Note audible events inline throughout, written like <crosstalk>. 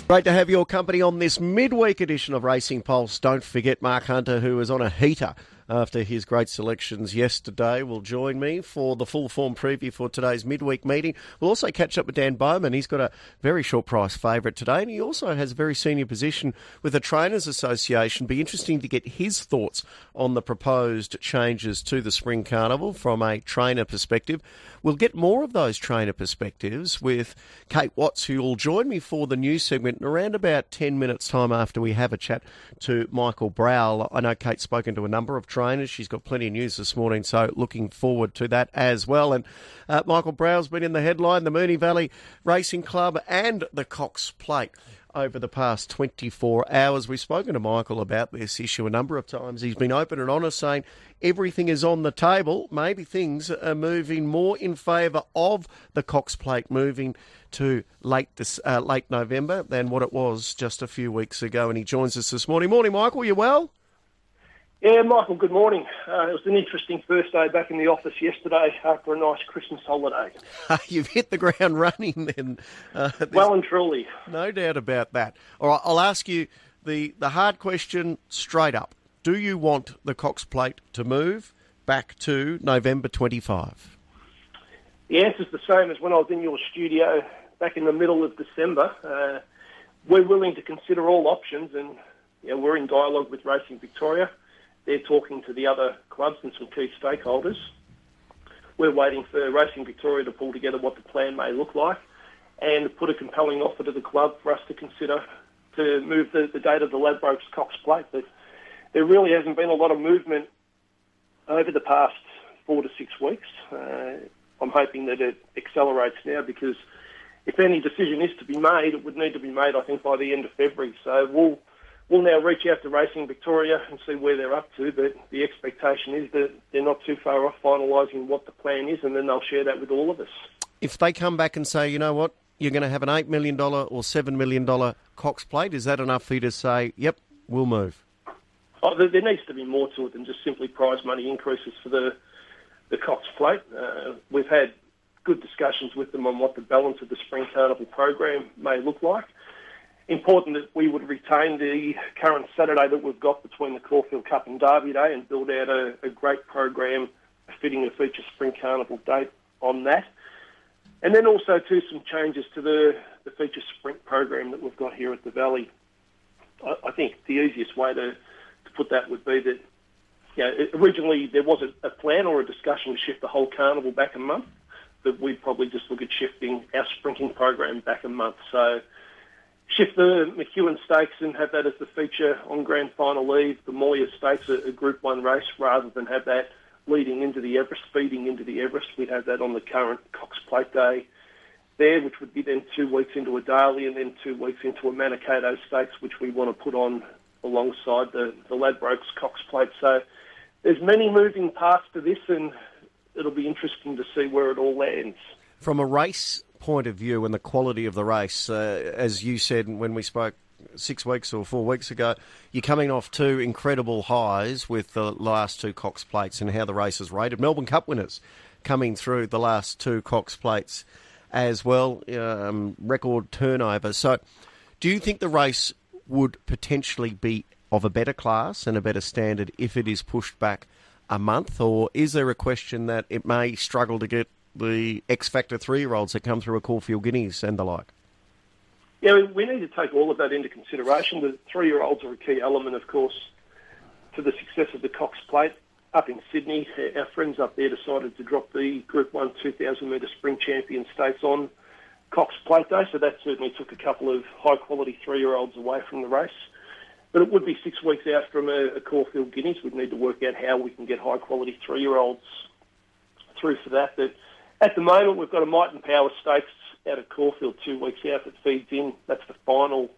Great to have your company on this midweek edition of Racing Pulse. Don't forget Mark Hunter, who is on a heater after his great selections yesterday, will join me for the full form preview for today's midweek meeting. We'll also catch up with Dan Bowman. He's got a very short price favourite today, and he also has a very senior position with the Trainers Association. Be interesting to get his thoughts on the proposed changes to the Spring Carnival from a trainer perspective. We'll get more of those trainer perspectives with Kate Watts, who will join me for the news segment in around about 10 minutes' time after we have a chat to Michael Browell. I know Kate's spoken to a number of trainers. She's got plenty of news this morning, so looking forward to that as well. And uh, Michael Browell's been in the headline, the Moonee Valley Racing Club and the Cox Plate over the past 24 hours. We've spoken to Michael about this issue a number of times. He's been open and honest, saying everything is on the table. Maybe things are moving more in favour of the Cox Plate moving to late uh, late November than what it was just a few weeks ago. And he joins us this morning. Morning, Michael. You well? Yeah, Michael, good morning. Uh, it was an interesting first day back in the office yesterday after a nice Christmas holiday. <laughs> You've hit the ground running then. Uh, well and truly. No doubt about that. All right, I'll ask you the, the hard question straight up. Do you want the Cox Plate to move back to November 25? The answer's the same as when I was in your studio back in the middle of December. Uh, we're willing to consider all options and know, we're in dialogue with Racing Victoria. They're talking to the other clubs and some key stakeholders. We're waiting for Racing Victoria to pull together what the plan may look like and put a compelling offer to the club for us to consider to move the, the date of the Ladbrokes Cox Plate. But there really hasn't been a lot of movement over the past four to six weeks. Uh, I'm hoping that it accelerates now because if any decision is to be made, it would need to be made, I think, by the end of February. So we'll we'll now reach out to Racing Victoria and see where they're up to. But the expectation is that they're not too far off finalising what the plan is, and then they'll share that with all of us. If they come back and say, you know what, you're going to have an $8 million or $7 million Cox plate, is that enough for you to say, yep, we'll move? Oh, there, needs to be more to it than just simply prize money increases for the, the Cox plate. Uh, we've had good discussions with them on what the balance of the Spring Carnival program may look like important that we would retain the current Saturday that we've got between the Caulfield Cup and Derby Day and build out a, a great program fitting a future Spring Carnival date on that. And then also too some changes to the, the feature sprint program that we've got here at the Valley. I, I think the easiest way to, to put that would be that you know, originally there was a, a plan or a discussion to shift the whole carnival back a month, but we'd probably just look at shifting our sprinting program back a month. So shift the McEwen Stakes and have that as the feature on Grand Final Eve. The Moir Stakes, a, a Group 1 race, rather than have that leading into the Everest, feeding into the Everest. We'd have that on the current Cox Plate Day there, which would be then two weeks into a daily and then two weeks into a Manikato Stakes, which we want to put on alongside the, the Ladbrokes Cox Plate. So there's many moving parts to this and it'll be interesting to see where it all lands. From a race point of view and the quality of the race, uh, as you said when we spoke six weeks or four weeks ago, you're coming off two incredible highs with the last two Cox plates and how the race is rated. Melbourne Cup winners coming through the last two Cox plates as well, um, record turnover. So, do you think the race would potentially be of a better class and a better standard if it is pushed back a month, or is there a question that it may struggle to get the X Factor three year olds that come through a Caulfield Guineas and the like? Yeah, we need to take all of that into consideration. The three year olds are a key element, of course, to the success of the Cox Plate. Up in Sydney, our friends up there decided to drop the Group 1 2,000 metre spring champion stakes on Cox Plate Day, so that certainly took a couple of high quality three year olds away from the race. But it would be six weeks out from a, a Caulfield Guineas. We'd need to work out how we can get high quality three year olds through for that. But at the moment, we've got a Might and Power Stakes out at Caulfield two weeks out that feeds in. That's the final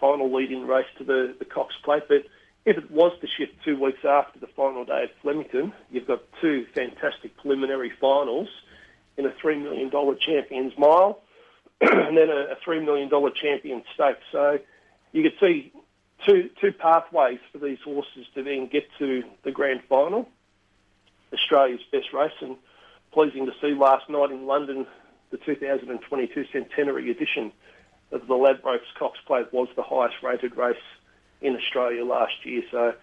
final lead-in race to the, the Cox Plate. But if it was to shift two weeks after the final day at Flemington, you've got two fantastic preliminary finals in a $3 million Champions Mile <clears throat> and then a, a $3 million Champion Stakes. So you could see two, two pathways for these horses to then get to the grand final, Australia's best race. And pleasing to see last night in London the 2022 centenary edition of the Ladbrokes Cox Plate was the highest rated race in Australia last year. So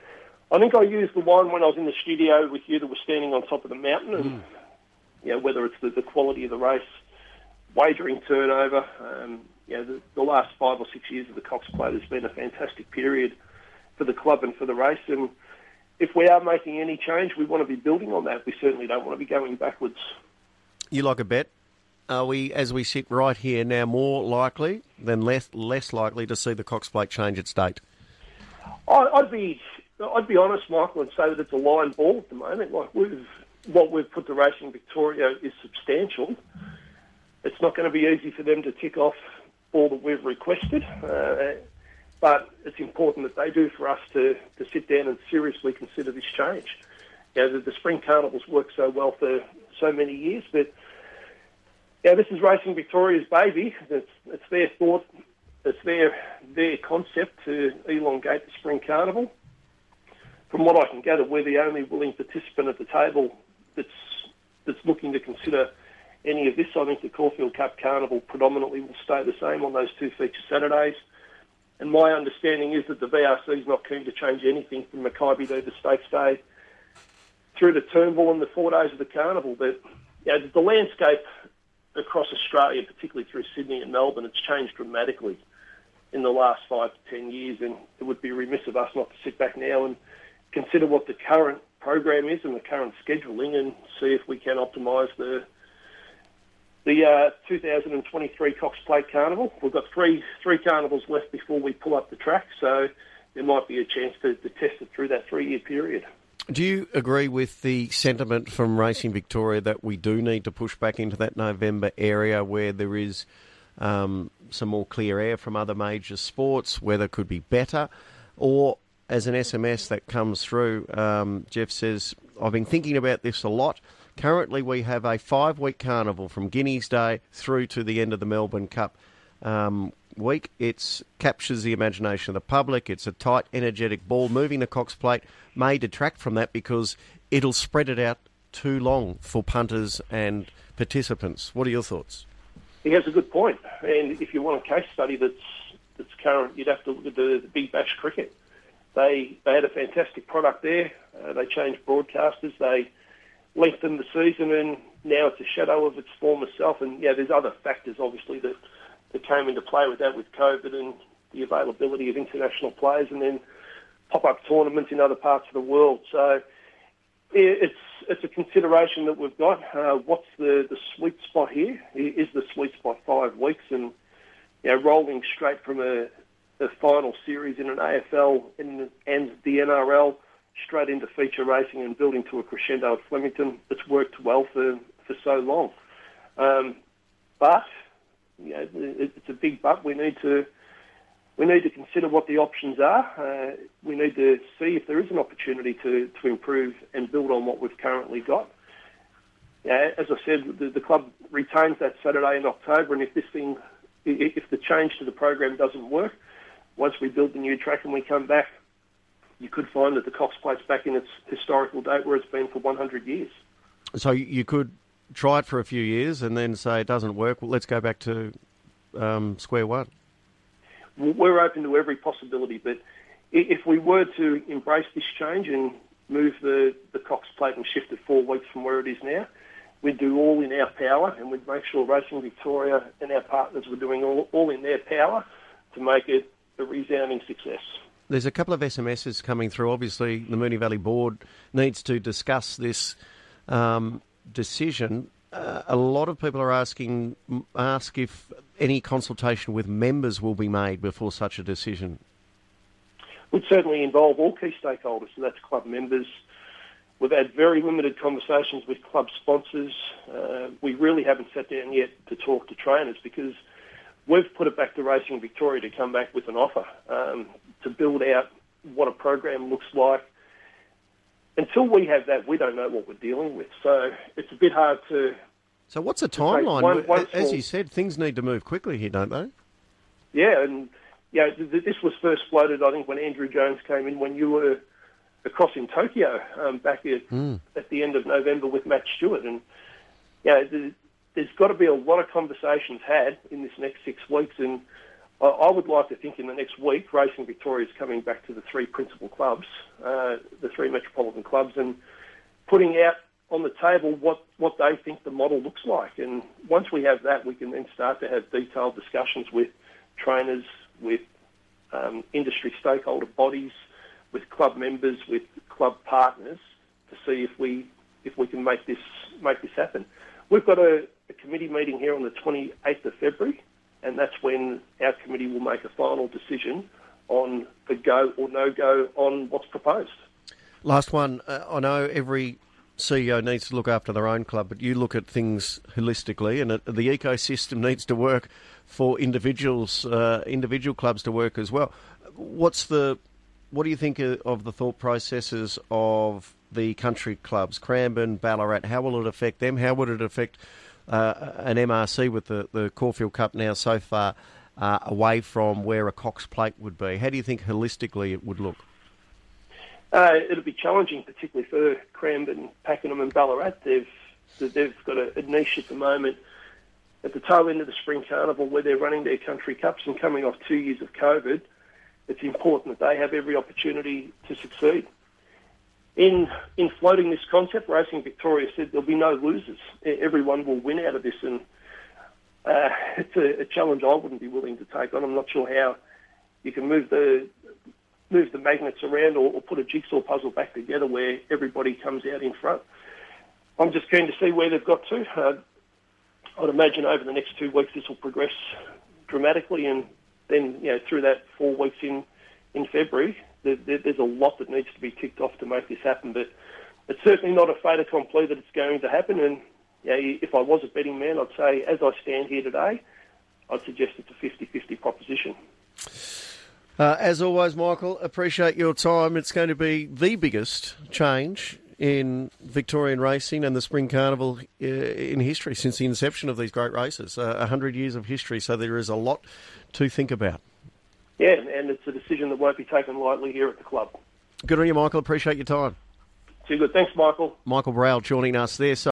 I think I used the one when I was in the studio with you that was standing on top of the mountain, and mm. you know, whether it's the, the quality of the race, wagering turnover. Um, you know, the, the last five or six years of the Cox Plate has been a fantastic period for the club and for the race. And if we are making any change, we want to be building on that. We certainly don't want to be going backwards. You like a bet? Are we, as we sit right here now, more likely than less less likely to see the Cox Plate change its date? I'd be I'd be honest, Michael, and say that it's a line ball at the moment. Like we've what we've put to Racing Victoria is substantial. It's not going to be easy for them to tick off all that we've requested, uh, but it's important that they do for us to, to sit down and seriously consider this change. You know, the, the spring carnivals worked so well for so many years, but yeah, this is Racing Victoria's baby. It's, it's their thought, it's their their concept to elongate the spring carnival. From what I can gather, we're the only willing participant at the table that's that's looking to consider any of this. I think the Caulfield Cup Carnival predominantly will stay the same on those two feature Saturdays. And my understanding is that the VRC is not keen to change anything from Makybe Day to Stakes Day through to Turnbull and the four days of the Carnival. But you know, the landscape across Australia, particularly through Sydney and Melbourne, it's changed dramatically in the last five to ten years. And it would be remiss of us not to sit back now and consider what the current program is and the current scheduling and see if we can optimise the the uh, 2023 Cox Plate Carnival. We've got three three carnivals left before we pull up the track, so there might be a chance to, to test it through that three year period. Do you agree with the sentiment from Racing Victoria that we do need to push back into that November area where there is um, some more clear air from other major sports, weather could be better? Or, as an SMS that comes through, um, Jeff says, I've been thinking about this a lot. Currently, we have a five week carnival from Guineas Day through to the end of the Melbourne Cup um, week. It captures the imagination of the public. It's a tight, energetic ball. Moving the Cox Plate may detract from that because it'll spread it out too long for punters and participants. What are your thoughts? He has a good point. And if you want a case study that's that's current, you'd have to look at the, the Big Bash cricket. They they had a fantastic product there. Uh, they changed broadcasters. They lengthened the season, and now it's a shadow of its former self. And yeah, there's other factors obviously that that came into play with that, with COVID and the availability of international players, and then pop-up tournaments in other parts of the world. So it's it's a consideration that we've got. Uh, what's the, the sweet spot here? Is the sweet spot five weeks and you know, rolling straight from a, a final series in an AFL and, and the NRL straight into feature racing and building to a crescendo at Flemington. It's worked well for, for so long. Um, but you know, it's a big but. We need to we need to consider what the options are. Uh, we need to see if there is an opportunity to, to improve and build on what we've currently got. As I said, the, the, club retains that Saturday in October, and if this thing, if the change to the program doesn't work, once we build the new track and we come back, you could find that the Cox Plate's back in its historical date where it's been for 100 years. So you could try it for a few years and then say it doesn't work. Well, let's go back to um, square one we're open to every possibility. But if we were to embrace this change and move the, the Cox plate and shift it four weeks from where it is now, we'd do all in our power and we'd make sure Racing Victoria and our partners were doing all, all in their power to make it a resounding success. There's a couple of SMSs coming through. Obviously, the Moonee Valley Board needs to discuss this um, decision uh, a lot of people are asking ask if any consultation with members will be made before such a decision. Would certainly involve all key stakeholders, so that's club members. We've had very limited conversations with club sponsors. Uh, we really haven't sat down yet to talk to trainers because we've put it back to Racing Victoria to come back with an offer um, to build out what a program looks like, until we have that, we don't know what we're dealing with. So it's a bit hard to. So what's the timeline? One, one As you said, things need to move quickly here, don't they? Yeah, and yeah, this was first floated, I think, when Andrew Jones came in, when you were across in Tokyo um, back at, mm. at the end of November with Matt Stewart, and yeah, there's got to be a lot of conversations had in this next six weeks, and I, would like to think in the next week, Racing Victoria is coming back to the three principal clubs, uh, the three metropolitan clubs, and putting out on the table what, what they think the model looks like. And once we have that, we can then start to have detailed discussions with trainers, with um, industry stakeholder bodies, with club members, with club partners, to see if we if we can make this make this happen. We've got a, a committee meeting here on the 28th of February, and that's when our committee will make a final decision on the go or no go on what's proposed. Last one. Uh, I know every CEO needs to look after their own club, but you look at things holistically, and it, the ecosystem <laughs> needs to work for individuals, uh, individual clubs to work as well. What's the, what do you think of the thought processes of the country clubs, Cranbourne, Ballarat? How will it affect them? How would it affect uh, an MRC with the, the Caulfield Cup now so far uh, away from where a Cox Plate would be? How do you think holistically it would look? Uh, it'll be challenging, particularly for Cranbourne, Pakenham, and Ballarat. They've they've got a, a niche at the moment at the tail end of the spring carnival where they're running their country cups and coming off two years of COVID. It's important that they have every opportunity to succeed. In in floating this concept, Racing Victoria said there'll be no losers. Everyone will win out of this, and uh, <laughs> it's a, a challenge I wouldn't be willing to take on. I'm not sure how you can move the move the magnets around or, or, put a jigsaw puzzle back together where everybody comes out in front. I'm just keen to see where they've got to. Uh, I'd imagine over the next two weeks this will progress dramatically, and then you know through that four weeks in in February, there, there, there's a lot that needs to be ticked off to make this happen. But it's certainly not a fait accompli that it's going to happen. And know, if I was a betting man, I'd say as I stand here today, I'd suggest it's a 50-50 proposition. Uh, as always, Michael, appreciate your time. It's going to be the biggest change in Victorian racing and the Spring Carnival uh, in history since the inception of these great races. Uh, a uh, hundred years of history, so there is a lot to think about. Yeah, and it's a decision that won't be taken lightly here at the club. Good on you, Michael. Appreciate your time. Too good. Thanks, Michael. Michael Browell joining us there. So